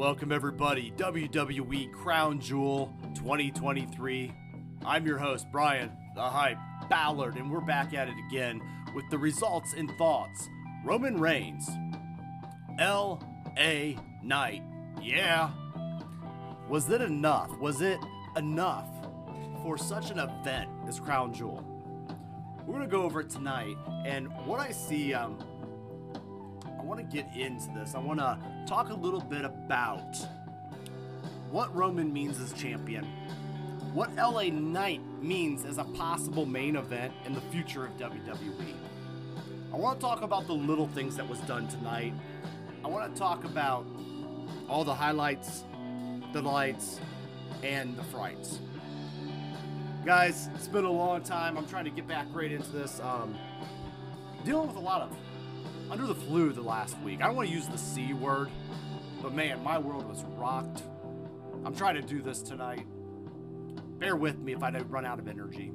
Welcome, everybody. WWE Crown Jewel 2023. I'm your host, Bryan, the Hype Ballard, and we're back at it again with the results and thoughts. Roman Reigns, L.A. Knight. Yeah. Was it enough? Was it enough for such an event as Crown Jewel? We're going to go over it tonight, and what I see, um, want to get into this. I want to talk a little bit about what Roman means as champion, what LA Knight means as a possible main event in the future of WWE. I want to talk about the little things that was done tonight. I want to talk about all the highlights, the lights, and the frights. Guys, it's been a long time. I'm trying to get back right into this. Um, dealing with a lot of under the flu the last week. I don't want to use the C word, but man, my world was rocked. I'm trying to do this tonight. Bear with me if I don't run out of energy.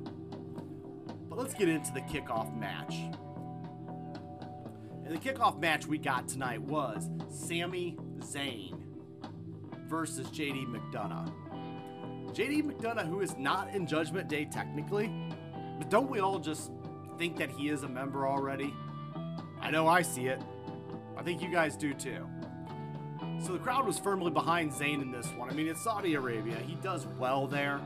But let's get into the kickoff match. And the kickoff match we got tonight was Sami Zayn versus JD McDonagh. JD McDonagh, who is not in Judgment Day technically, but don't we all just think that he is a member already? I know I see it. I think you guys do too. So the crowd was firmly behind Zayn in this one. I mean, it's Saudi Arabia. He does well there.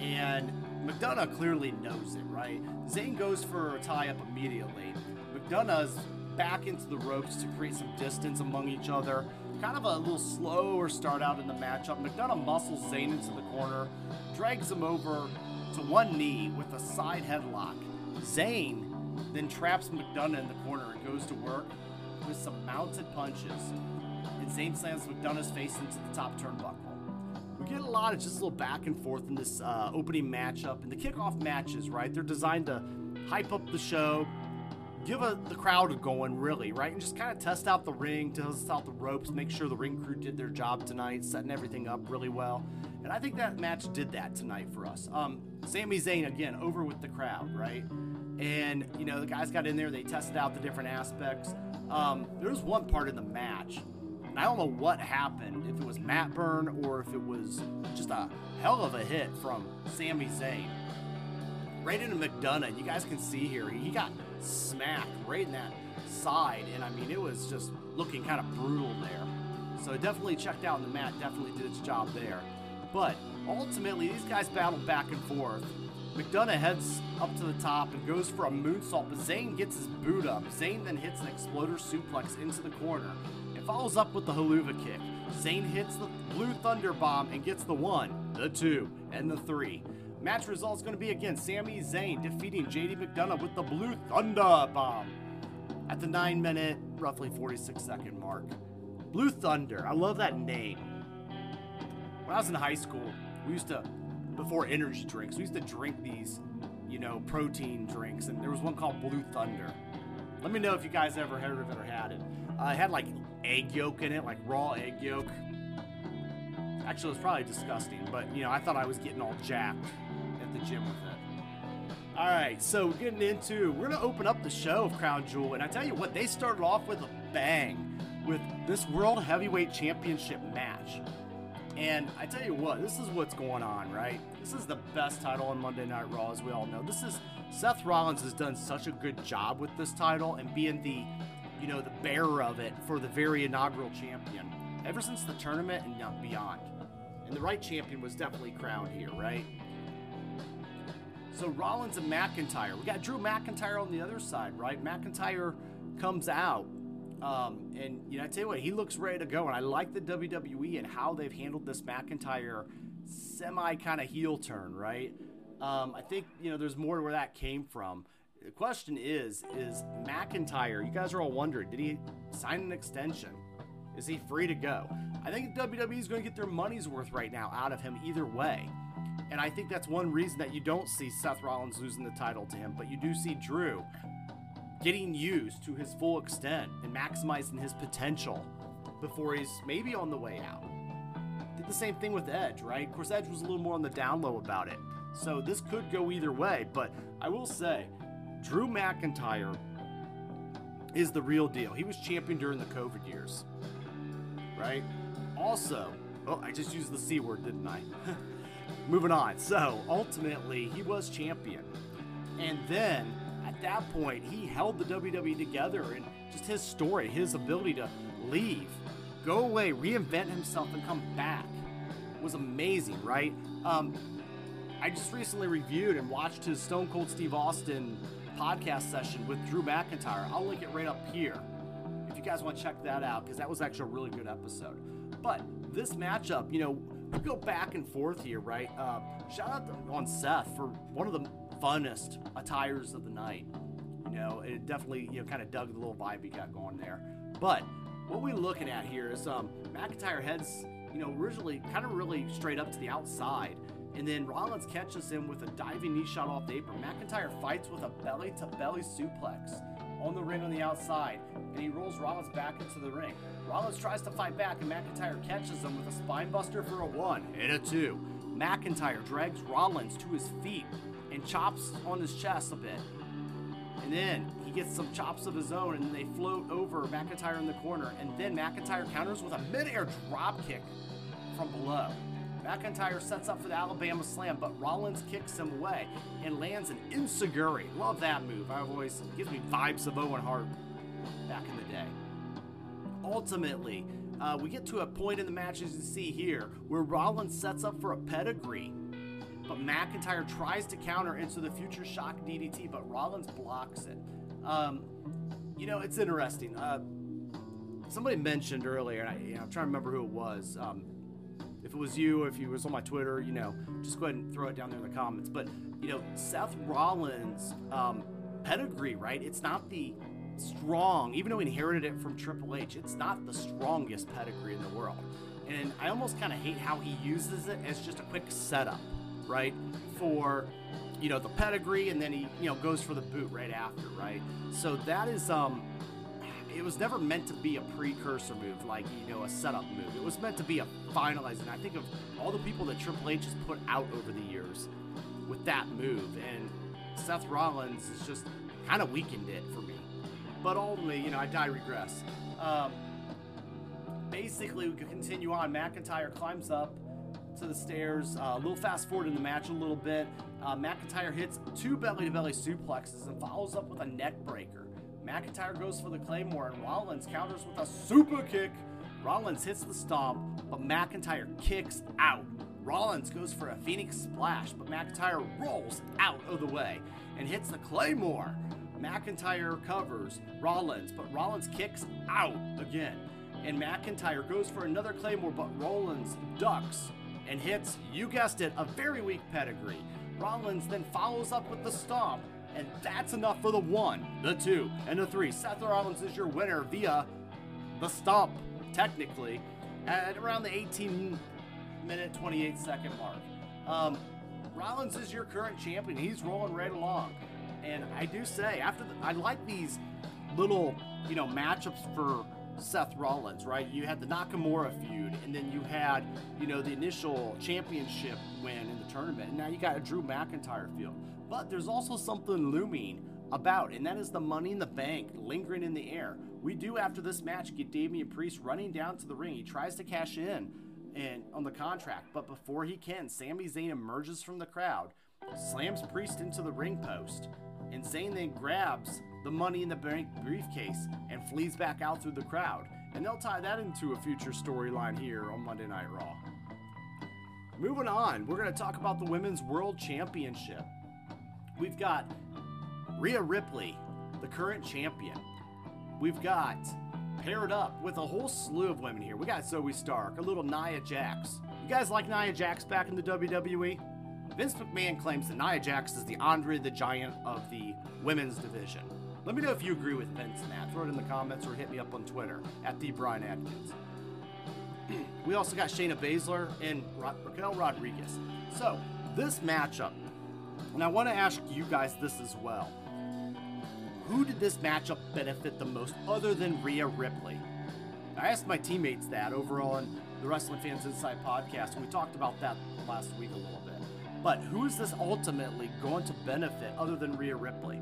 And McDonagh clearly knows it, right? Zayn goes for a tie up immediately. McDonagh's back into the ropes to create some distance among each other. Kind of a little slower start out in the matchup. McDonagh muscles Zayn into the corner, drags him over to one knee with a side headlock. Zayn then traps McDonagh in the corner and goes to work with some mounted punches. And Zayn slams McDonagh's face into the top turnbuckle. We get a lot of just a little back and forth in this uh, opening matchup. And the kickoff matches, right? They're designed to hype up the show, give a, the crowd a going, really, right? And just kind of test out the ring, test out the ropes, make sure the ring crew did their job tonight, setting everything up really well. And I think that match did that tonight for us. Um, Sami Zayn, again, over with the crowd, right? And, you know, the guys got in there, they tested out the different aspects. Um, there was one part in the match, and I don't know what happened, if it was mat burn or if it was just a hell of a hit from Sami Zayn. Right into McDonagh, you guys can see here, he got smacked right in that side, and I mean, it was just looking kind of brutal there. So it definitely checked out, and the mat definitely did its job there. But ultimately, these guys battled back and forth. McDonagh heads up to the top and goes for a moonsault, but Zayn gets his boot up. Zayn then hits an exploder suplex into the corner and follows up with the Helluva Kick. Zayn hits the Blue Thunder Bomb and gets the one, the two, and the three. Match result is going to be again Sami Zayn defeating JD McDonagh with the Blue Thunder Bomb at the 9 minute, roughly 46 second mark. Blue Thunder, I love that name. When I was in high school, we used to before energy drinks. We used to drink these, you know, protein drinks, and there was one called Blue Thunder. Let me know if you guys ever heard of it or had it. Uh, it had like egg yolk in it, like raw egg yolk. Actually, it was probably disgusting, but you know, I thought I was getting all jacked at the gym with it. All right, so getting into, we're gonna open up the show of Crown Jewel, and I tell you what, they started off with a bang with this World Heavyweight Championship match. And I tell you what, this is what's going on, right? This is the best title on Monday Night Raw, as we all know. This is Seth Rollins has done such a good job with this title and being the, you know, the bearer of it for the very inaugural champion ever since the tournament and beyond. And the right champion was definitely crowned here, right? So Rollins and McIntyre. We got Drew McIntyre on the other side, right? McIntyre comes out um, and you know, I tell you what, he looks ready to go, and I like the WWE and how they've handled this McIntyre semi kind of heel turn, right? Um, I think you know there's more where that came from. The question is, is McIntyre? You guys are all wondering, did he sign an extension? Is he free to go? I think WWE is going to get their money's worth right now out of him either way. And I think that's one reason that you don't see Seth Rollins losing the title to him, but you do see Drew getting used to his full extent and maximizing his potential before he's maybe on the way out. Did the same thing with Edge, right? Of course, Edge was a little more on the down low about it. So this could go either way, but I will say, Drew McIntyre is the real deal. He was champion during the COVID years, right? Also, oh, I just used the C word, didn't I? Moving on. So, ultimately, he was champion. And then, at that point, he held the WWE together and just his story, his ability to leave, go away, reinvent himself, and come back was amazing, right? Um, I just recently reviewed and watched his Stone Cold Steve Austin podcast session with Drew McIntyre. I'll link it right up here if you guys want to check that out because that was actually a really good episode. But this matchup, you know, we go back and forth here, right? Uh, shout out to, on Seth for one of the funnest attires of the night. You know, it definitely you know kind of dug the little vibe he got going there. But what we're looking at here is um, McIntyre heads, you know, originally kind of really straight up to the outside. And then Rollins catches him with a diving knee shot off the apron. McIntyre fights with a belly to belly suplex on the ring on the outside, and he rolls Rollins back into the ring. Rollins tries to fight back, and McIntyre catches him with a spinebuster for a one and a two. McIntyre drags Rollins to his feet and chops on his chest a bit. And then he gets some chops of his own, and they float over McIntyre in the corner. And then McIntyre counters with a midair drop kick from below. McIntyre sets up for the Alabama Slam, but Rollins kicks him away and lands an Enzuigiri. Love that move. I always gives me vibes of Owen Hart back in the day. Ultimately, uh, we get to a point in the match, as you see here, where Rollins sets up for a pedigree, but McIntyre tries to counter into the future shock DDT, but Rollins blocks it. Um, you know, it's interesting. Uh, somebody mentioned earlier, and I, you know, I'm trying to remember who it was. Um, if it was you, if you was on my Twitter, you know, just go ahead and throw it down there in the comments. But you know, Seth Rollins' um, pedigree, right? It's not the strong, even though he inherited it from Triple H. It's not the strongest pedigree in the world, and I almost kind of hate how he uses it as just a quick setup, right? For you know the pedigree, and then he you know goes for the boot right after, right? So that is um it was never meant to be a precursor move, like you know, a setup move. It was meant to be a finalizing. I think of all the people that Triple H has put out over the years with that move, and Seth Rollins has just kind of weakened it for me. But ultimately, you know, I digress. Um, basically, we could continue on. McIntyre climbs up to the stairs. Uh, a little fast forward in the match a little bit. Uh, McIntyre hits two belly to belly suplexes and follows up with a neck breaker. McIntyre goes for the Claymore, and Rollins counters with a super kick. Rollins hits the stomp, but McIntyre kicks out. Rollins goes for a Phoenix splash, but McIntyre rolls out of the way and hits the Claymore. McIntyre covers Rollins, but Rollins kicks out again. And McIntyre goes for another Claymore, but Rollins ducks and hits, you guessed it, a very weak pedigree. Rollins then follows up with the stomp, and that's enough for the one, the two, and the three. Seth Rollins is your winner via the stomp, technically, at around the 18 minute, 28 second mark. Um, Rollins is your current champion. He's rolling right along. And I do say, after the, I like these little, you know, matchups for Seth Rollins, right? You had the Nakamura feud, and then you had, you know, the initial championship win in the tournament. And now you got a Drew McIntyre feud. But there's also something looming about, and that is the money in the bank lingering in the air. We do, after this match, get Damian Priest running down to the ring. He tries to cash in and on the contract, but before he can, Sami Zayn emerges from the crowd, slams Priest into the ring post, and Zayn then grabs the money in the bank briefcase and flees back out through the crowd. And they'll tie that into a future storyline here on Monday Night Raw. Moving on, we're going to talk about the Women's World Championship. We've got Rhea Ripley, the current champion. We've got paired up with a whole slew of women here. We got Zoey Stark, a little Nia Jax. You guys like Nia Jax back in the WWE? Vince McMahon claims that Nia Jax is the Andre the Giant of the women's division. Let me know if you agree with Vince in that. Throw it in the comments or hit me up on Twitter at the Bryan Adkins. we also got Shayna Baszler and Ra- Raquel Rodriguez. So this matchup and I want to ask you guys this as well. Who did this matchup benefit the most other than Rhea Ripley? I asked my teammates that over on the Wrestling Fans Inside podcast, and we talked about that last week a little bit. But who is this ultimately going to benefit other than Rhea Ripley?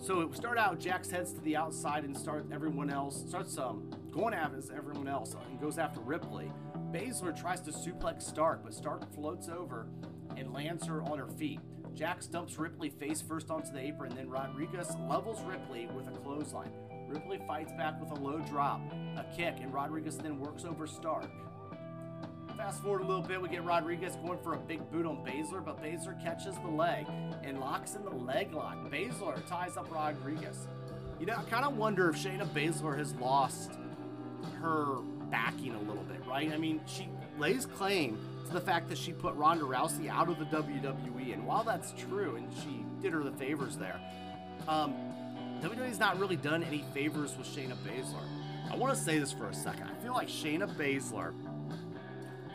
So it start out, Jax heads to the outside and start everyone else starts um, going after everyone else and goes after Ripley. Baszler tries to suplex Stark, but Stark floats over and lands her on her feet. Jax dumps Ripley face first onto the apron, then Rodriguez levels Ripley with a clothesline. Ripley fights back with a low drop, a kick, and Rodriguez then works over Stark. Fast forward a little bit, we get Rodriguez going for a big boot on Baszler, but Baszler catches the leg and locks in the leg lock. Baszler ties up Rodriguez. You know, I kind of wonder if Shayna Baszler has lost her backing a little bit, right? I mean, she lays claim to the fact that she put Ronda Rousey out of the WWE, and while that's true, and she did her the favors there, um, WWE's not really done any favors with Shayna Baszler. I want to say this for a second. I feel like Shayna Baszler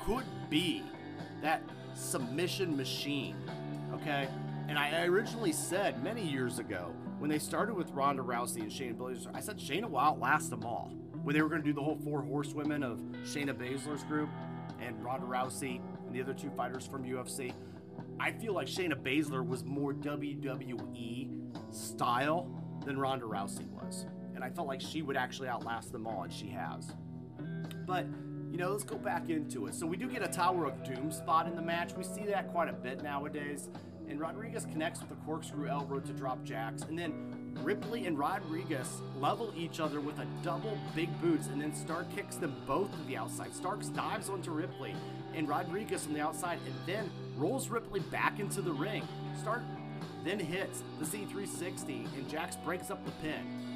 could be that submission machine, okay? And I originally said many years ago when they started with Ronda Rousey and Shayna Baszler, I said Shayna will outlast them all. When they were going to do the whole four horsewomen of Shayna Baszler's group and Ronda Rousey and the other two fighters from UFC, I feel like Shayna Baszler was more WWE style than Ronda Rousey was. And I felt like she would actually outlast them all, and she has. But you know, let's go back into it. So we do get a Tower of Doom spot in the match. We see that quite a bit nowadays. And Rodriguez connects with a corkscrew elbow to drop Jax. And then Ripley and Rodriguez level each other with a double big boots. And then Stark kicks them both to the outside. Starks dives onto Ripley and Rodriguez on the outside and then rolls Ripley back into the ring. Stark then hits the Z360 and Jax breaks up the pin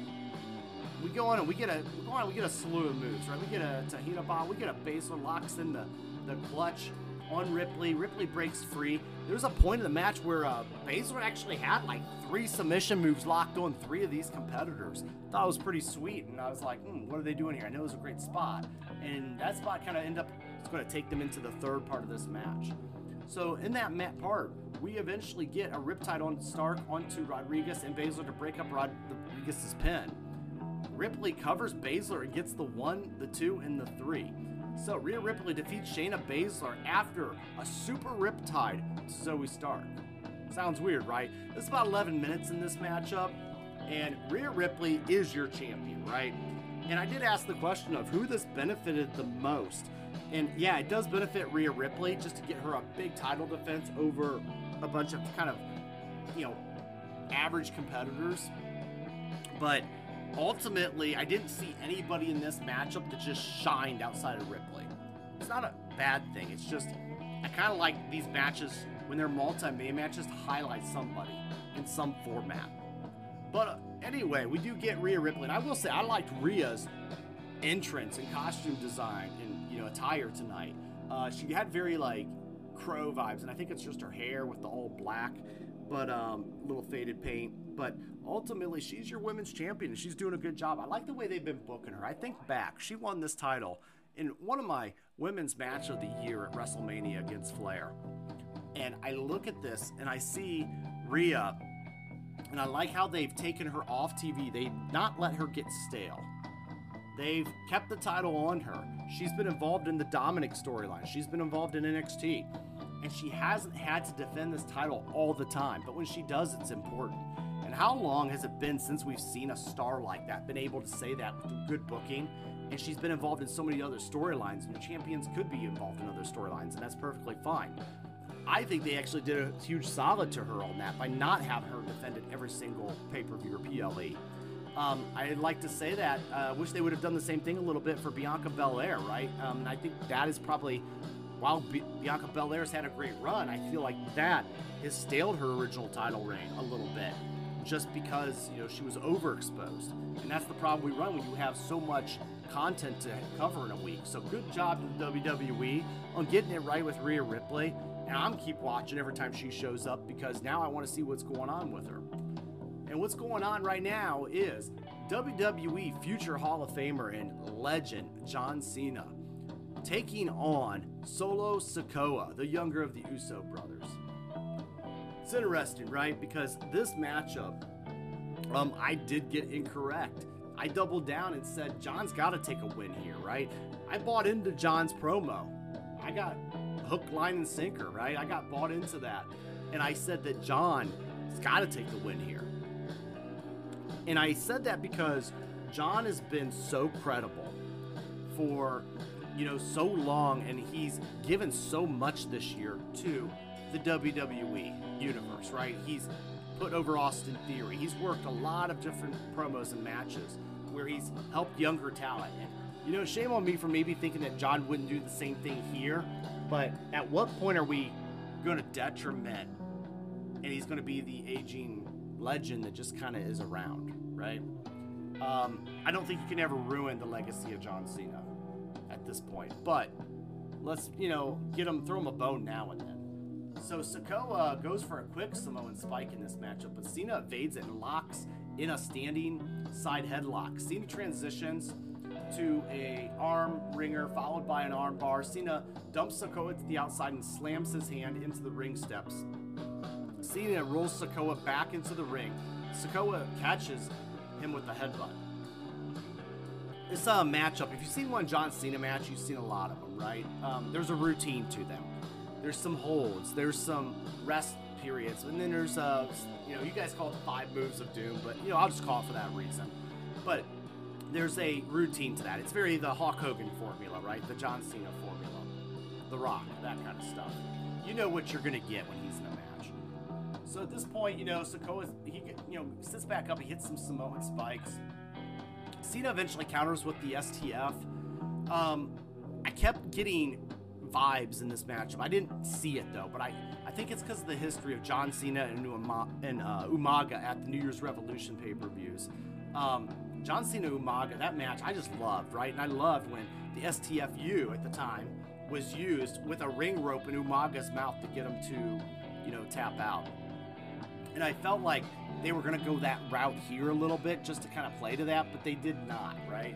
we go on and we get a we go on we get a slew of moves, right? We get a Tejana Bomb, we get a Baszler locks in the the clutch on Ripley. Ripley breaks free. There's a point in the match where uh, Baszler actually had like three submission moves locked on three of these competitors. Thought it was pretty sweet, and I was like, hmm, what are they doing here? I know it was a great spot, and that spot kind of end up it's going to take them into the third part of this match. So in that mat part, we eventually get a Riptide on Stark onto Rodriguez and Baszler to break up Rodriguez's pin. Ripley covers Baszler and gets the one, the two, and the three. So Rhea Ripley defeats Shayna Baszler after a super riptide to Zoey Stark. Sounds weird, right? It's about 11 minutes in this matchup, and Rhea Ripley is your champion, right? And I did ask the question of who this benefited the most. And yeah, it does benefit Rhea Ripley just to get her a big title defense over a bunch of kind of, you know, average competitors. But ultimately, I didn't see anybody in this matchup that just shined outside of Ripley. It's not a bad thing. It's just I kind of like these matches when they're multi-main matches to highlight somebody in some format. But anyway, we do get Rhea Ripley, and I will say I liked Rhea's entrance and costume design and you know attire tonight. Uh, she had very like crow vibes, and I think it's just her hair with the all black, but um, little faded paint. But ultimately, she's your women's champion, and she's doing a good job. I like the way they've been booking her. I think back, she won this title in one of my women's match of the year at WrestleMania against Flair. And I look at this and I see Rhea, and I like how they've taken her off TV. They've not let her get stale. They've kept the title on her. She's been involved in the Dominic storyline. She's been involved in NXT. And she hasn't had to defend this title all the time. But when she does, it's important. And how long has it been since we've seen a star like that, been able to say that through good booking? And she's been involved in so many other storylines, and champions could be involved in other storylines, and that's perfectly fine. I think they actually did a huge solid to her on that by not having her defend defended every single pay per view or PLE. Um, I'd like to say that. I uh, wish they would have done the same thing a little bit for Bianca Belair, right? Um, and I think that is probably, while B- Bianca Belair's had a great run, I feel like that has staled her original title reign a little bit just because you know she was overexposed, and that's the problem we run when you have so much content to cover in a week. So good job to the WWE on getting it right with Rhea Ripley, and I'm keep watching every time she shows up because now I want to see what's going on with her. And what's going on right now is WWE future Hall of Famer and legend John Cena taking on Solo Sikoa, the younger of the Uso brothers. It's interesting, right? Because this matchup, um, I did get incorrect. I doubled down and said John's got to take a win here, right? I bought into John's promo. I got hook, line, and sinker, right? I got bought into that. And I said that John's got to take the win here. And I said that because John has been so credible for you know so long, and he's given so much this year to the WWE universe, right? He's put over Austin Theory. He's worked a lot of different promos and matches where he's helped younger talent. And, you know, shame on me for maybe thinking that John wouldn't do the same thing here, but at what point are we going to detriment and he's going to be the aging legend that just kind of is around, right? Um, I don't think you can ever ruin the legacy of John Cena this point, but let's, you know, get him, throw him a bone now and then. So Sikoa goes for a quick Samoan spike in this matchup, but Cena evades it and locks in a standing side headlock. Cena transitions to a arm wringer followed by an arm bar. Cena dumps Sikoa to the outside and slams his hand into the ring steps. Cena rolls Sikoa back into the ring. Sikoa catches him with the headbutt. This uh, matchup, if you've seen one John Cena match, you've seen a lot of them, right? Um, there's a routine to them. There's some holds. There's some rest periods, and then there's uh, you know, you guys call it the five moves of doom, but you know, I'll just call it for that reason. But there's a routine to that. It's very the Hulk Hogan formula, right? The John Cena formula, The Rock, that kind of stuff. You know what you're gonna get when he's in a match. So at this point, you know, Sikoa, he you know sits back up, he hits some Samoan spikes. Cena eventually counters with the STF. Um, I kept getting vibes in this matchup. I didn't see it though, but I, I think it's because of the history of John Cena and, Uma, and uh, Umaga at the New Year's Revolution pay per views. Um, John Cena Umaga, that match I just loved, right? And I loved when the STFU at the time was used with a ring rope in Umaga's mouth to get him to, you know, tap out. And I felt like they were going to go that route here a little bit just to kind of play to that, but they did not, right?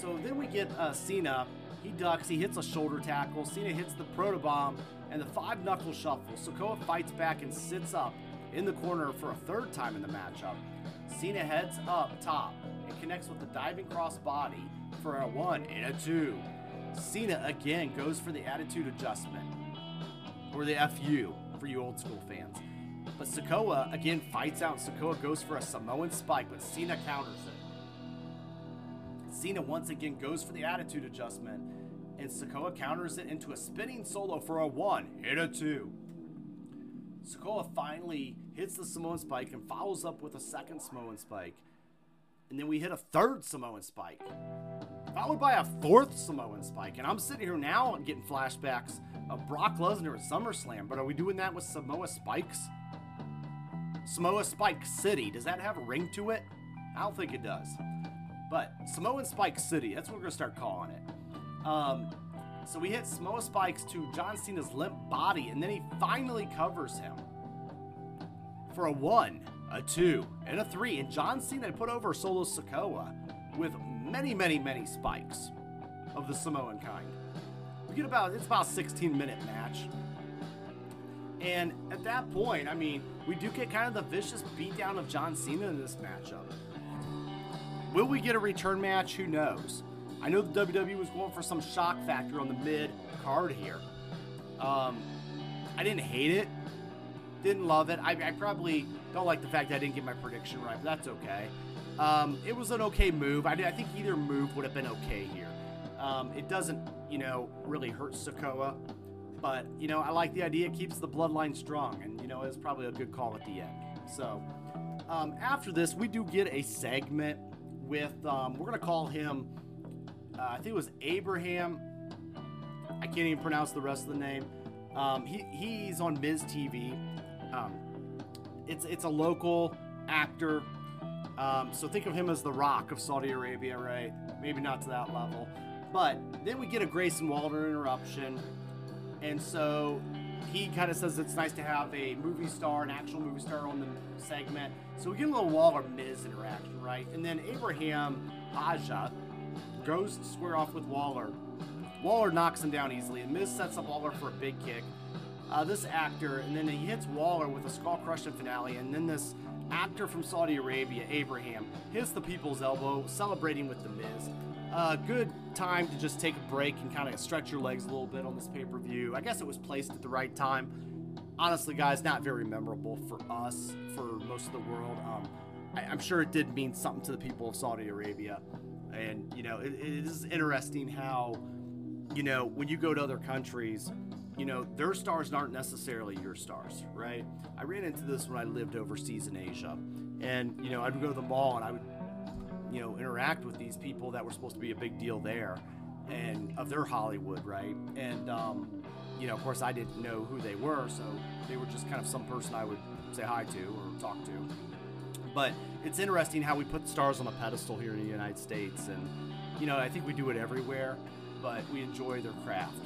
So then we get uh, Cena he ducks, he hits a shoulder tackle. Cena hits the protobomb and the five knuckle shuffle. Sikoa fights back and sits up in the corner for a third time in the matchup. Cena heads up top and connects with the diving cross body for a one and a two. Cena again goes for the attitude adjustment, or the FU for you old school fans. But Sikoa again fights out. Sikoa goes for a Samoan spike, but Cena counters it. Cena once again goes for the attitude adjustment, and Sikoa counters it into a spinning solo for a one, hit a two. Sikoa finally hits the Samoan spike and follows up with a second Samoan spike. And then we hit a third Samoan spike, followed by a fourth Samoan spike. And I'm sitting here now getting flashbacks of Brock Lesnar at SummerSlam. But are we doing that with Samoa spikes? Samoa Spike City, does that have a ring to it? I don't think it does. But Samoan Spike City, that's what we're gonna start calling it. Um, so we hit Samoa Spikes to John Cena's limp body, and then he finally covers him for a one, a two, and a three. And John Cena put over Solo Sikoa with many, many, many spikes of the Samoan kind. We get about it's about a 16 minute match. And at that point, I mean, we do get kind of the vicious beatdown of John Cena in this matchup. Will we get a return match? Who knows? I know the WWE was going for some shock factor on the mid card here. Um, I didn't hate it, didn't love it. I, I, probably don't like the fact that I didn't get my prediction right, but that's okay. Um, it was an okay move. I, I, think either move would have been okay here. Um, it doesn't, you know, really hurt Sikoa, but you know, I like the idea. It keeps the bloodline strong, and you know, it's probably a good call at the end. So um, after this, we do get a segment with, um, we're going to call him, uh, I think it was Abraham. I can't even pronounce the rest of the name. Um, he, he's on Miz TV. Um, it's, it's a local actor. Um, so think of him as the rock of Saudi Arabia, right? Maybe not to that level. But then we get a Grayson Waller interruption. And so he kind of says it's nice to have a movie star, an actual movie star on the segment. So we get a little Waller Miz interaction, right? And then Abraham Aja goes to square off with Waller. Waller knocks him down easily, and Miz sets up Waller for a big kick. Uh, this actor, and then he hits Waller with a skull crushing finale, and then this actor from Saudi Arabia, Abraham, hits the people's elbow, celebrating with the Miz. Uh, good time to just take a break and kind of stretch your legs a little bit on this pay per view. I guess it was placed at the right time. Honestly, guys, not very memorable for us, for most of the world. Um, I, am sure it did mean something to the people of Saudi Arabia. And, you know, it, it is interesting how, you know, when you go to other countries, you know, their stars aren't necessarily your stars, right? I ran into this when I lived overseas in Asia. And, you know, I'd go to the mall and I would, you know, interact with these people that were supposed to be a big deal there and of their Hollywood, right? And, um, you know, of course, I didn't know who they were, so they were just kind of some person I would say hi to or talk to. But it's interesting how we put stars on a pedestal here in the United States, and you know, I think we do it everywhere, but we enjoy their craft.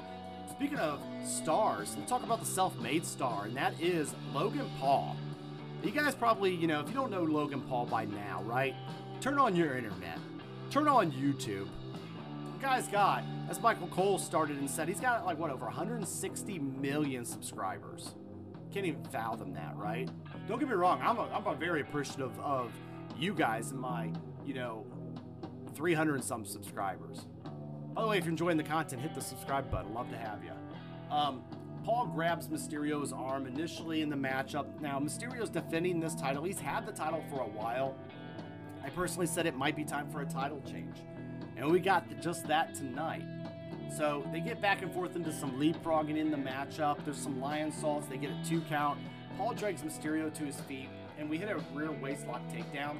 Speaking of stars, let's talk about the self-made star, and that is Logan Paul. You guys probably, you know, if you don't know Logan Paul by now, right? Turn on your internet, turn on YouTube. The guy's got, as Michael Cole started and said, he's got like what over 160 million subscribers. Can't even fathom that, right? Don't get me wrong, I'm a, I'm a very appreciative of you guys and my, you know, 300 and some subscribers. By the way, if you're enjoying the content, hit the subscribe button. Love to have you. Um, Paul grabs Mysterio's arm initially in the matchup. Now, Mysterio's defending this title. He's had the title for a while. I personally said it might be time for a title change. And we got just that tonight. So they get back and forth into some leapfrogging in the matchup. There's some Lionsaults. They get a two count. Paul drags Mysterio to his feet, and we hit a rear waistlock takedown.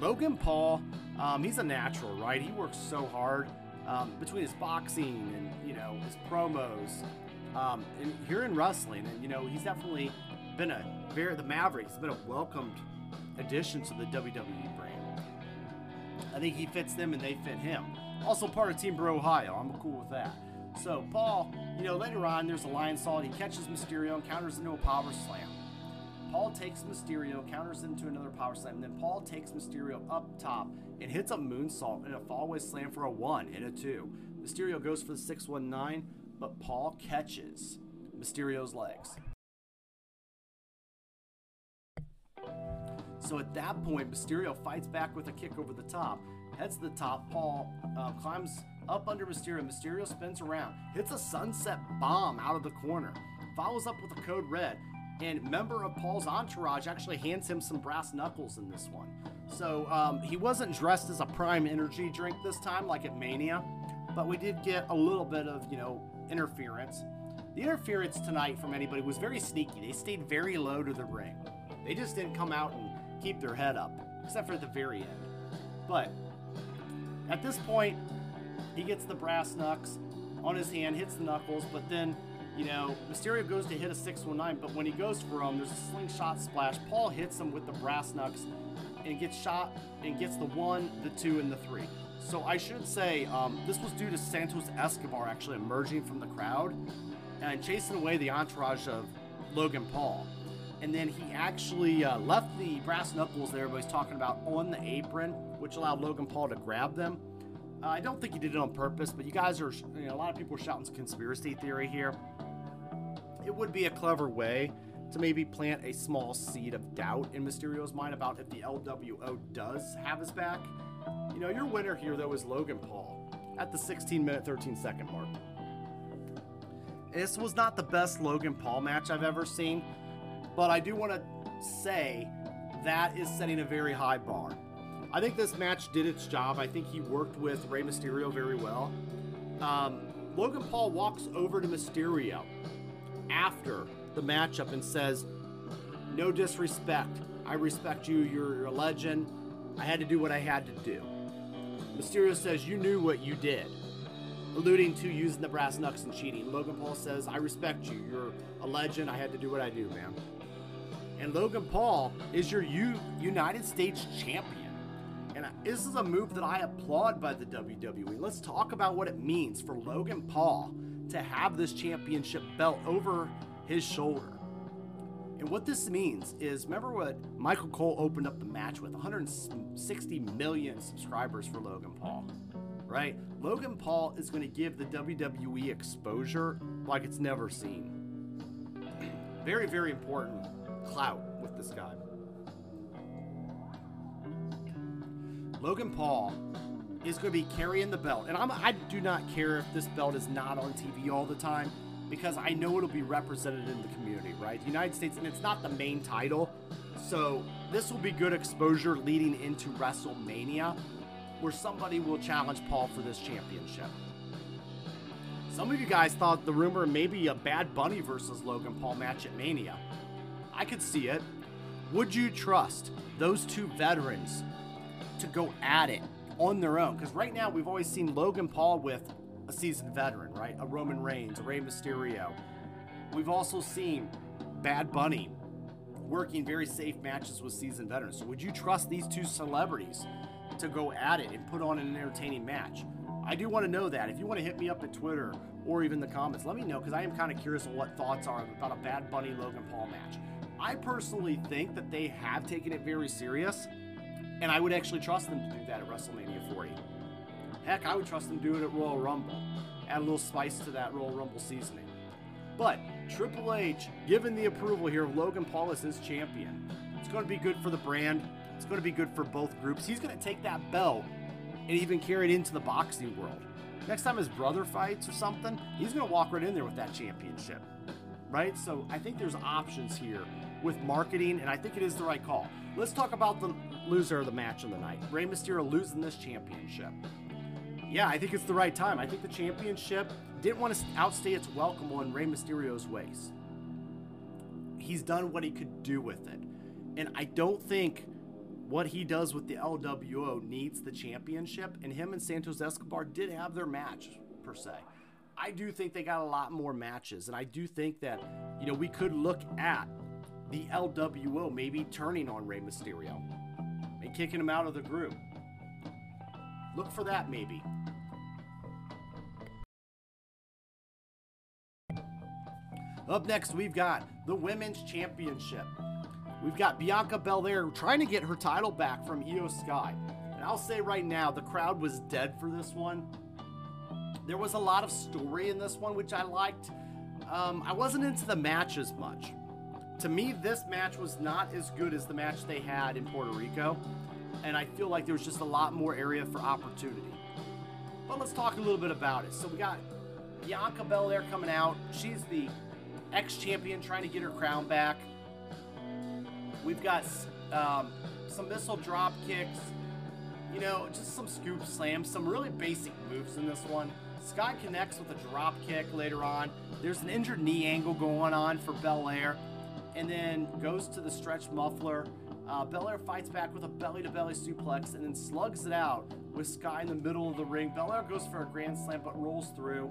Logan Paul, um, he's a natural, right? He works so hard um, between his boxing and you know his promos, um, and here in wrestling, and you know he's definitely been a very the Maverick. He's been a welcomed addition to the WWE brand. I think he fits them and they fit him. Also part of Team Bro Ohio. I'm cool with that. So Paul, you know, later on there's a Lionsault. He catches Mysterio and counters into a power slam. Paul takes Mysterio, counters into another power slam, and then Paul takes Mysterio up top and hits a moonsault and a fallaway slam for a one and a two. Mysterio goes for the 619, but Paul catches Mysterio's legs. So at that point, Mysterio fights back with a kick over the top, heads to the top. Paul uh, climbs up under Mysterio. Mysterio spins around, hits a sunset bomb out of the corner, follows up with a code red, and member of Paul's entourage actually hands him some brass knuckles in this one. So um, he wasn't dressed as a prime energy drink this time, like at Mania, but we did get a little bit of, you know, interference. The interference tonight from anybody was very sneaky. They stayed very low to the ring. They just didn't come out and keep their head up, except for at the very end. But at this point, he gets the brass knucks on his hand, hits the knuckles, but then, you know, Mysterio goes to hit a 619, but when he goes for him, there's a slingshot splash. Paul hits him with the brass knucks and gets shot and gets the one, the two, and the three. So I should say um, this was due to Santos Escobar actually emerging from the crowd and chasing away the entourage of Logan Paul. And then he actually uh, left the brass knuckles that everybody's talking about on the apron, which allowed Logan Paul to grab them. Uh, I don't think he did it on purpose, but you guys are, you know, a lot of people are shouting some conspiracy theory here. It would be a clever way to maybe plant a small seed of doubt in Mysterio's mind about if the LWO does have his back. You know, your winner here, though, is Logan Paul at the 16 minute, 13 second mark. This was not the best Logan Paul match I've ever seen, but I do want to say that is setting a very high bar. I think this match did its job. I think he worked with Rey Mysterio very well. Um, Logan Paul walks over to Mysterio after the matchup and says, No disrespect. I respect you. You're a legend. I had to do what I had to do. Mysterio says, You knew what you did, alluding to using the brass knucks and cheating. Logan Paul says, I respect you. You're a legend. I had to do what I do, man. And Logan Paul is your U- United States champion. And this is a move that I applaud by the WWE. Let's talk about what it means for Logan Paul to have this championship belt over his shoulder. And what this means is remember what Michael Cole opened up the match with 160 million subscribers for Logan Paul, right? Logan Paul is going to give the WWE exposure like it's never seen. very, very important clout with this guy. Logan Paul is going to be carrying the belt, and I'm, I do not care if this belt is not on TV all the time because I know it'll be represented in the community, right? The United States, and it's not the main title, so this will be good exposure leading into WrestleMania. where somebody will challenge Paul for this championship. Some of you guys thought the rumor maybe a Bad Bunny versus Logan Paul match at Mania. I could see it. Would you trust those two veterans to go at it on their own? Because right now we've always seen Logan Paul with a seasoned veteran, right? A Roman Reigns, a Rey Mysterio. We've also seen Bad Bunny working very safe matches with seasoned veterans. So would you trust these two celebrities to go at it and put on an entertaining match? I do want to know that. If you want to hit me up at Twitter or even the comments, let me know because I am kind of curious on what thoughts are about a Bad Bunny Logan Paul match. I personally think that they have taken it very serious, and I would actually trust them to do that at WrestleMania 40. Heck, I would trust them to do it at Royal Rumble. Add a little spice to that Royal Rumble seasoning. But Triple H, given the approval here of Logan Paul as his champion, it's going to be good for the brand. It's going to be good for both groups. He's going to take that belt and even carry it into the boxing world. Next time his brother fights or something, he's going to walk right in there with that championship. Right? So I think there's options here with marketing, and I think it is the right call. Let's talk about the loser of the match of the night Rey Mysterio losing this championship. Yeah, I think it's the right time. I think the championship didn't want to outstay its welcome on Rey Mysterio's ways. He's done what he could do with it. And I don't think what he does with the LWO needs the championship. And him and Santos Escobar did have their match, per se. I do think they got a lot more matches. And I do think that, you know, we could look at the LWO maybe turning on Rey Mysterio and kicking him out of the group. Look for that maybe. Up next, we've got the Women's Championship. We've got Bianca Belair trying to get her title back from Iyo Sky. And I'll say right now, the crowd was dead for this one. There was a lot of story in this one, which I liked. Um, I wasn't into the match as much. To me, this match was not as good as the match they had in Puerto Rico. And I feel like there was just a lot more area for opportunity. But let's talk a little bit about it. So we got Bianca Belair coming out. She's the ex champion trying to get her crown back. We've got um, some missile drop kicks, you know, just some scoop slams, some really basic moves in this one. Sky connects with a drop kick later on. There's an injured knee angle going on for Belair, and then goes to the stretch muffler. Uh, Belair fights back with a belly to belly suplex and then slugs it out with Sky in the middle of the ring. Belair goes for a grand slam but rolls through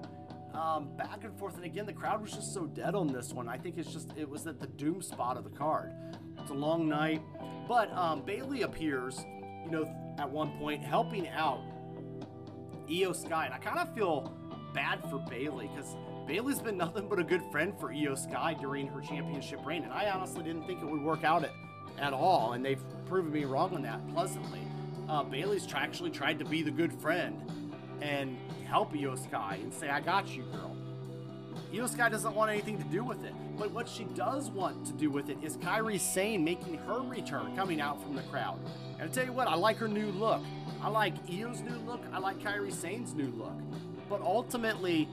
um, back and forth. And again, the crowd was just so dead on this one. I think it's just, it was at the doom spot of the card. It's a long night. But um, Bayley appears, you know, at one point helping out Iyo Sky. And I kind of feel bad for Bayley because Bayley's been nothing but a good friend for Iyo Sky during her championship reign. And I honestly didn't think it would work out at, at all. And they've proven me wrong on that pleasantly. Uh, Bayley's actually tried to be the good friend and help Iyo Sky and say, I got you, girl. Iyo Sky doesn't want anything to do with it. But what she does want to do with it is Kairi Sane making her return, coming out from the crowd. And I tell you what, I like her new look. I like Iyo's new look. I like Kairi Sane's new look. But ultimately,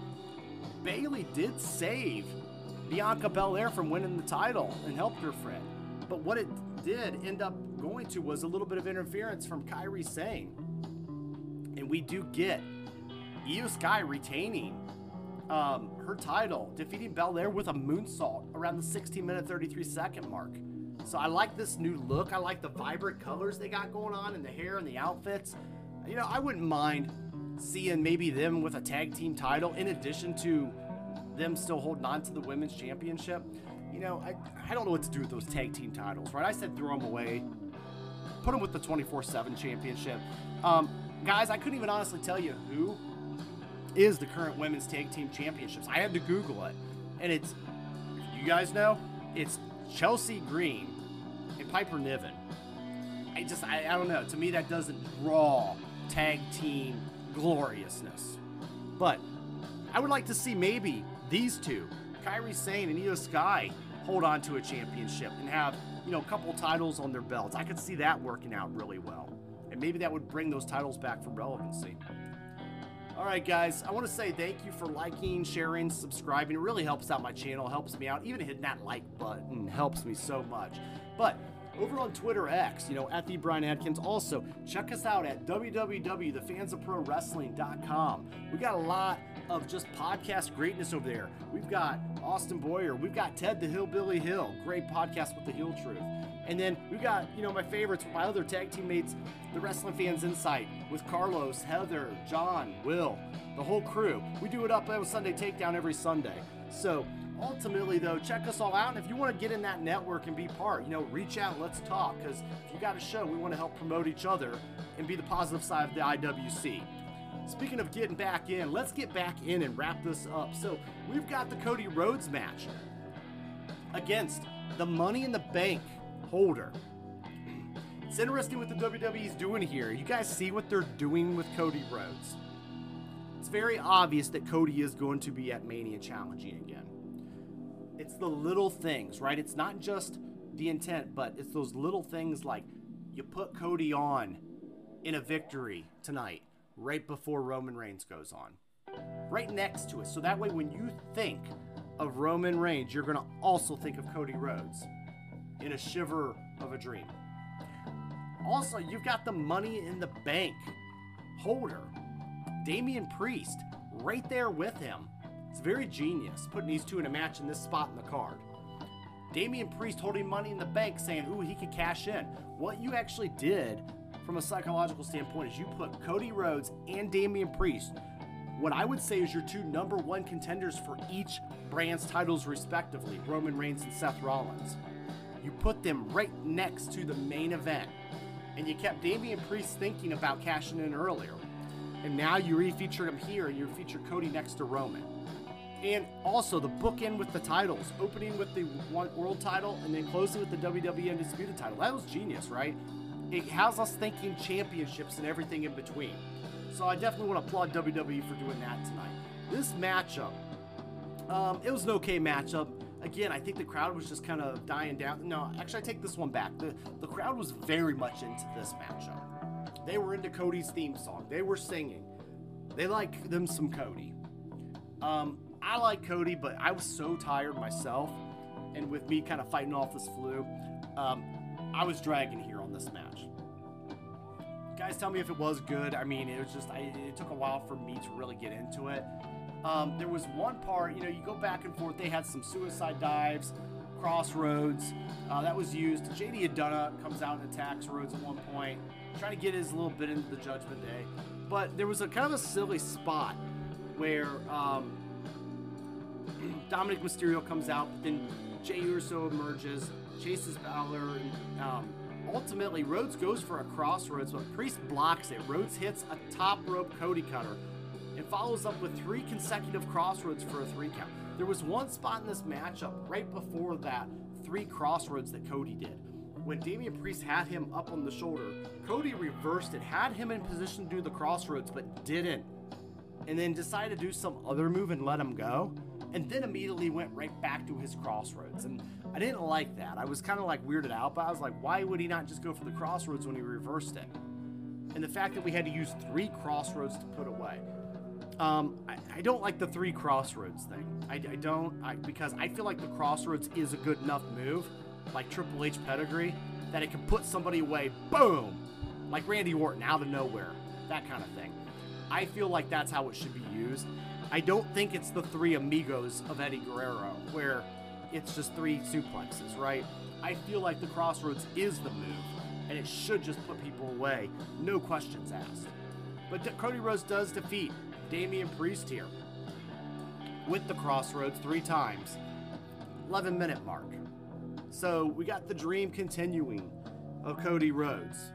Bayley did save Bianca Belair from winning the title and helped her friend. But what it did end up going to was a little bit of interference from Kairi Sane. And we do get Iyo Sky retaining um, her title, defeating Belair with a moonsault around the 16 minute 33 second mark. So I like this new look. I like the vibrant colors they got going on in the hair and the outfits. You know, I wouldn't mind seeing maybe them with a tag team title in addition to them still holding on to the women's championship. You know, I, I don't know what to do with those tag team titles, right? I said throw them away, put them with the 24 7 championship. Um, guys, I couldn't even honestly tell you who is the current women's tag team championships. I had to Google it, and it's you guys know it's Chelsea Green and Piper Niven. I just I, I don't know. To me, that doesn't draw tag team gloriousness. But I would like to see maybe these two, Kairi Sane and Iyo Sky, hold on to a championship and have you know a couple titles on their belts. I could see that working out really well, and maybe that would bring those titles back for relevancy. All right, guys, I want to say thank you for liking, sharing, subscribing. It really helps out my channel, helps me out. Even hitting that like button helps me so much. But over on Twitter X, you know, at the Bryan Adkins. Also, check us out at www.thefansofprowrestling.com. We got a lot of just podcast greatness over there. We've got Austin Boyer, we've got Ted the Hillbilly Hill, great podcast with the Hill Truth. And then we've got, you know, my favorites, my other tag teammates, the Wrestling Fans Insight with Carlos, Heather, John, Will, the whole crew. We do it up on Sunday Takedown every Sunday. So ultimately, though, check us all out. And if you want to get in that network and be part, you know, reach out, let's talk. Because if you got a show, we want to help promote each other and be the positive side of the IWC. Speaking of getting back in, let's get back in and wrap this up. So we've got the Cody Rhodes match against the Money in the Bank holder. It's interesting what the WWE is doing here. You guys see what they're doing with Cody Rhodes. It's very obvious that Cody is going to be at Mania challenging again. It's the little things, right? It's not just the intent, but it's those little things like you put Cody on in a victory tonight, right before Roman Reigns goes on, right next to it. So that way, when you think of Roman Reigns, you're going to also think of Cody Rhodes in a shiver of a dream. Also, you've got the money in the bank holder, Damian Priest, right there with him. It's very genius putting these two in a match in this spot in the card. Damian Priest holding money in the bank saying, ooh, he could cash in. What you actually did from a psychological standpoint is you put Cody Rhodes and Damian Priest, what I would say is your two number one contenders for each brand's titles, respectively Roman Reigns and Seth Rollins you put them right next to the main event. And you kept Damian Priest thinking about cashing in earlier. And now you refeatured him here and you featured Cody next to Roman. And also the bookend with the titles, opening with the one world title and then closing with the WWE Undisputed title. That was genius, right? It has us thinking championships and everything in between. So I definitely want to applaud WWE for doing that tonight. This matchup, um, it was an okay matchup again, I think the crowd was just kind of dying down. No, actually, I take this one back. The, the crowd was very much into this matchup. They were into Cody's theme song. They were singing. They like them some Cody. Um, I like Cody, but I was so tired myself, and with me kind of fighting off this flu, um, I was dragging here on this match. Guys, tell me if it was good. I mean, it was just I, it took a while for me to really get into it. Um, there was one part, you know, you go back and forth. They had some suicide dives, Cross Rhodes. Uh, that was used. JD McDonagh comes out and attacks Rhodes at one point, trying to get his little bit into the Judgment Day. But there was a kind of a silly spot where um, Dominic Mysterio comes out, but then Jey Uso emerges, chases Balor, and um, ultimately Rhodes goes for a Cross Rhodes, but Priest blocks it. Rhodes hits a top rope Cody cutter and follows up with three consecutive Cross Rhodes for a three count. There was one spot in this matchup right before that three Cross Rhodes that Cody did. When Damian Priest had him up on the shoulder, Cody reversed it, had him in position to do the Cross Rhodes, but didn't. And then decided to do some other move and let him go. And then immediately went right back to his Cross Rhodes. And I didn't like that. I was kind of like weirded out, but I was like, why would he not just go for the Cross Rhodes when he reversed it? And the fact that we had to use three Cross Rhodes to put away. Um, I, I, don't like the three Cross Rhodes thing. I, I don't I, because I feel like the Cross Rhodes is a good enough move, like Triple H pedigree, that it can put somebody away. Boom, like Randy Orton out of nowhere, that kind of thing. I feel like that's how it should be used. I don't think it's the three amigos of Eddie Guerrero, where it's just three suplexes, right? I feel like the Cross Rhodes is the move, and it should just put people away, no questions asked. But Cody Rhodes does defeat Damian Priest here with the Cross Rhodes three times. 11 minute mark. So we got the dream continuing of Cody Rhodes,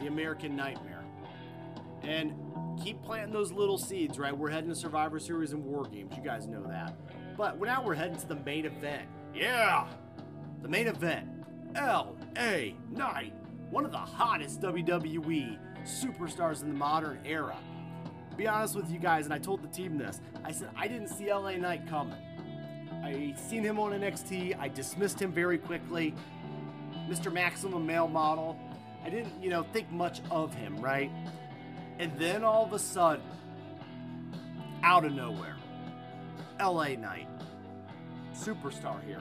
the American Nightmare. And keep planting those little seeds, right? We're heading to Survivor Series and War Games. You guys know that. But now we're heading to the main event. Yeah! The main event. LA Knight, one of the hottest WWE superstars in the modern era be honest with you guys, and I told the team this. I said I didn't see LA Knight coming. I seen him on NXT. I dismissed him very quickly. Mr. Maximum male model. I didn't, you know, think much of him, right? And then all of a sudden, out of nowhere, LA Knight, superstar here.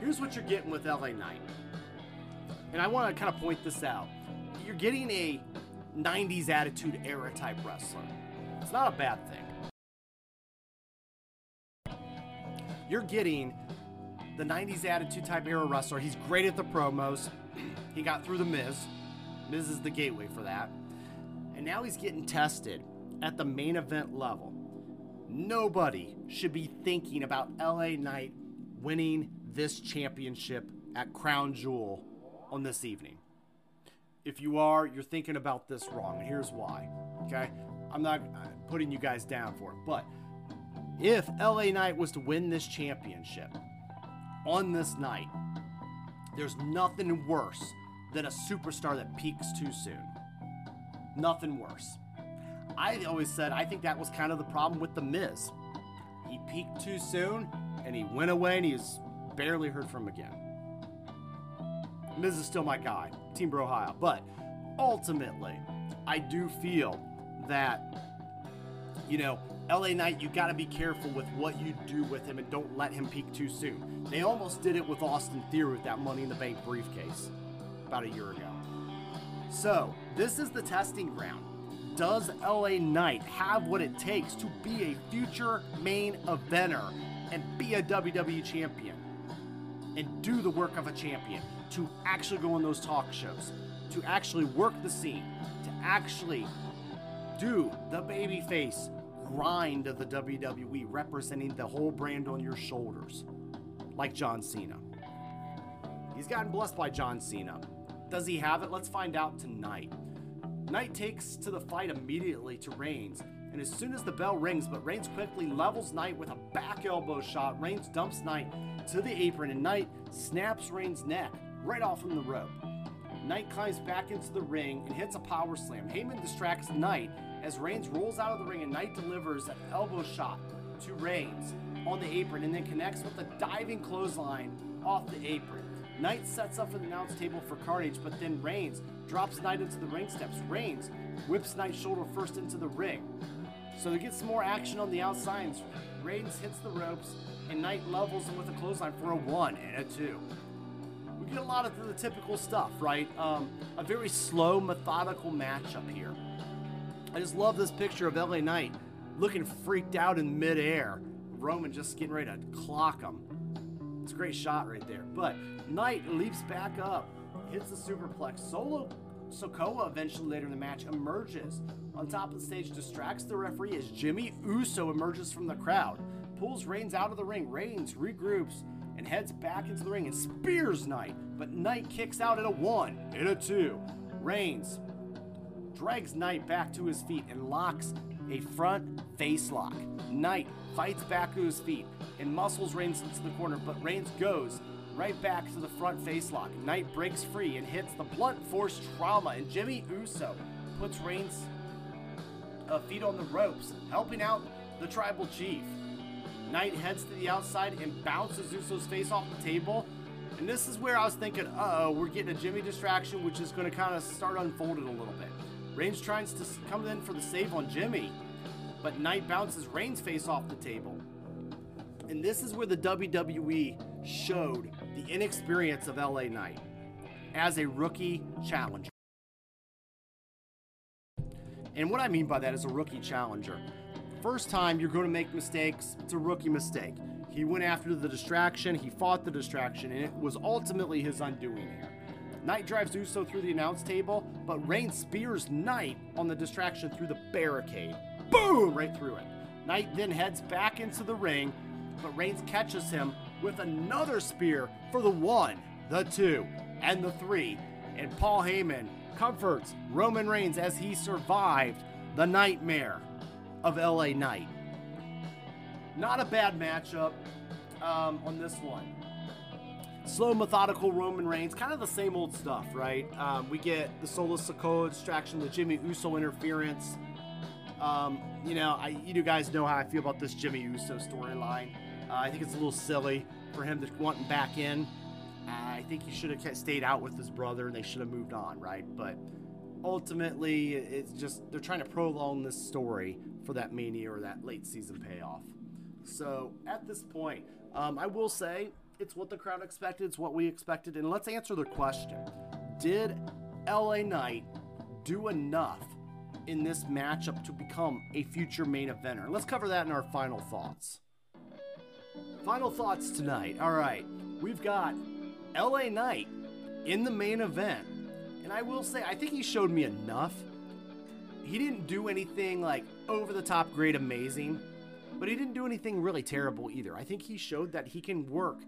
Here's what you're getting with LA Knight. and I want to kind of point this out. You're getting a 90s attitude era type wrestler. It's not a bad thing. You're getting the 90s attitude type era wrestler. He's great at the promos. he got through the Miz. Miz is the gateway for that. And now he's getting tested at the main event level. Nobody should be thinking about LA Knight winning this championship at Crown Jewel on this evening. If you are, you're thinking about this wrong, and here's why. Okay? I'm not uh, putting you guys down for it, but if LA Knight was to win this championship on this night, there's nothing worse than a superstar that peaks too soon. Nothing worse. I always said I think that was kind of the problem with The Miz. He peaked too soon and he went away and he's barely heard from again. Miz is still my guy, Team Bro Ohio. But ultimately, I do feel that, you know, LA Knight, you got to be careful with what you do with him and don't let him peak too soon. They almost did it with Austin Theory with that Money in the Bank briefcase about a year ago. So, this is the testing ground. Does LA Knight have what it takes to be a future main eventer and be a WWE champion? And do the work of a champion? To actually go on those talk shows, to actually work the scene, to actually do the babyface grind of the WWE, representing the whole brand on your shoulders, like John Cena. He's gotten blessed by John Cena. Does he have it? Let's find out tonight. Knight takes to the fight immediately to Reigns, and as soon as the bell rings, but Reigns quickly levels Knight with a back elbow shot. Reigns dumps Knight to the apron, and Knight snaps Reigns' neck right off from the rope. Knight climbs back into the ring and hits a power slam. Heyman distracts Knight as Reigns rolls out of the ring, and Knight delivers an elbow shot to Reigns on the apron and then connects with a diving clothesline off the apron. Knight sets up for the announce table for Carnage, but then Reigns drops Knight into the ring steps. Reigns whips Knight's shoulder first into the ring. So to get some more action on the outsides, Reigns hits the ropes, and Knight levels him with a clothesline for a one and a two. We get a lot of the typical stuff, right? Um, a very slow, methodical matchup here. I just love this picture of LA Knight looking freaked out in midair. Roman just getting ready to clock him. It's a great shot right there. But Knight leaps back up, hits the superplex. Solo Sikoa eventually later in the match emerges on top of the stage, distracts the referee as Jimmy Uso emerges from the crowd, pulls Reigns out of the ring. Reigns regroups and heads back into the ring and spears Knight, but Knight kicks out at a one and a two. Reigns drags Knight back to his feet and locks a front face lock. Knight fights back to his feet and muscles Reigns into the corner, but Reigns goes right back to the front face lock. Knight breaks free and hits the blunt force trauma, and Jimmy Uso puts Reigns' uh, feet on the ropes, helping out the tribal chief. Knight heads to the outside and bounces Uso's face off the table. And this is where I was thinking, uh oh, we're getting a Jimmy distraction, which is going to kind of start unfolding a little bit. Reigns tries to come in for the save on Jimmy, but Knight bounces Reigns' face off the table. And this is where the WWE showed the inexperience of LA Knight as a rookie challenger. And what I mean by that is a rookie challenger. First time you're going to make mistakes, it's a rookie mistake. He went after the distraction, he fought the distraction, and it was ultimately his undoing here. Knight drives Uso through the announce table, but Reigns spears Knight on the distraction through the barricade. Boom! Right through it. Knight then heads back into the ring, but Reigns catches him with another spear for the one, the two, and the three. And Paul Heyman comforts Roman Reigns as he survived the nightmare of LA Knight. Not a bad matchup um, on this one. Slow, methodical Roman Reigns, kind of the same old stuff, right? Um, we get the Solo Sikoa distraction, the Jimmy Uso interference. Um, you know, I, you guys know how I feel about this Jimmy Uso storyline. Uh, I think it's a little silly for him to want back in. Uh, I think he should have stayed out with his brother and they should have moved on, right? But ultimately, it's just they're trying to prolong this story for that mania or that late season payoff. So at this point, um, I will say it's what the crowd expected, it's what we expected, and let's answer the question: did LA Knight do enough in this matchup to become a future main eventer? Let's cover that in our final thoughts. Final thoughts tonight. All right, we've got LA Knight in the main event. And I will say, I think he showed me enough. He didn't do anything like over the top great, amazing, but he didn't do anything really terrible either. I think he showed that he can work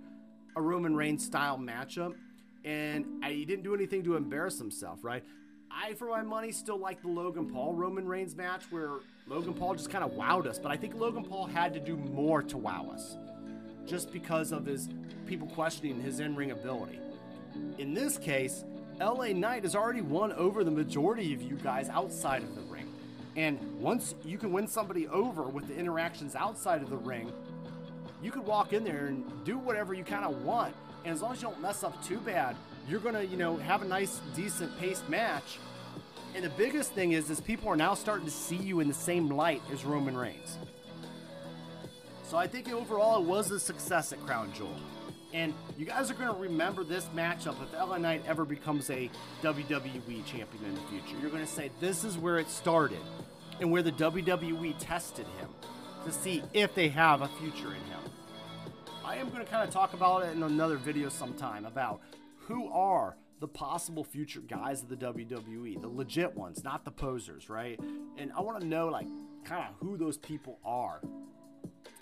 a Roman Reigns style matchup, and he didn't do anything to embarrass himself, right? I, for my money, still like the Logan Paul Roman Reigns match where Logan Paul just kind of wowed us, but I think Logan Paul had to do more to wow us just because of his people questioning his in ring ability. In this case, LA Knight has already won over the majority of you guys outside of the ring. And once you can win somebody over with the interactions outside of the ring, you could walk in there and do whatever you kind of want. And as long as you don't mess up too bad, you're gonna, you know, have a nice, decent paced match. And the biggest thing is, is people are now starting to see you in the same light as Roman Reigns. So I think overall it was a success at Crown Jewel. And you guys are going to remember this matchup if LA Knight ever becomes a WWE champion in the future. You're going to say this is where it started and where the WWE tested him to see if they have a future in him. I am going to kind of talk about it in another video sometime about who are the possible future guys of the WWE, the legit ones, not the posers, right? And I want to know like kind of who those people are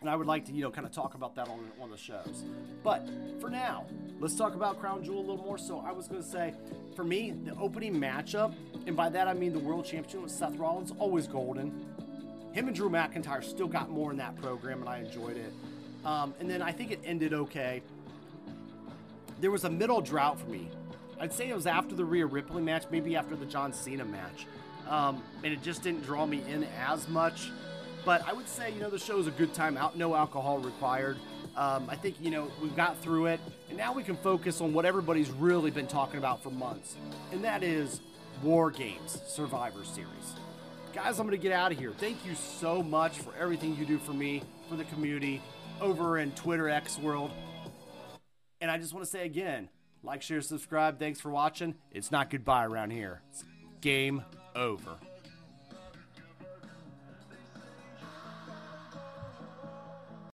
and I would like to, you know, kind of talk about that on of the shows. But for now, let's talk about Crown Jewel a little more. So I was going to say, for me, the opening matchup, and by that I mean the World Championship with Seth Rollins, always golden. Him and Drew McIntyre still got more in that program, and I enjoyed it. Um, and then I think it ended okay. There was a middle drought for me. I'd say it was after the Rhea Ripley match, maybe after the John Cena match. Um, and it just didn't draw me in as much. But I would say, you know, the show is a good time out, no alcohol required. Um, I think, you know, we've got through it, and now we can focus on what everybody's really been talking about for months, and that is War Games Survivor Series. Guys, I'm going to get out of here. Thank you so much for everything you do for me, for the community, over in Twitter X world. And I just want to say again, like, share, subscribe. Thanks for watching. It's not goodbye around here. It's game over.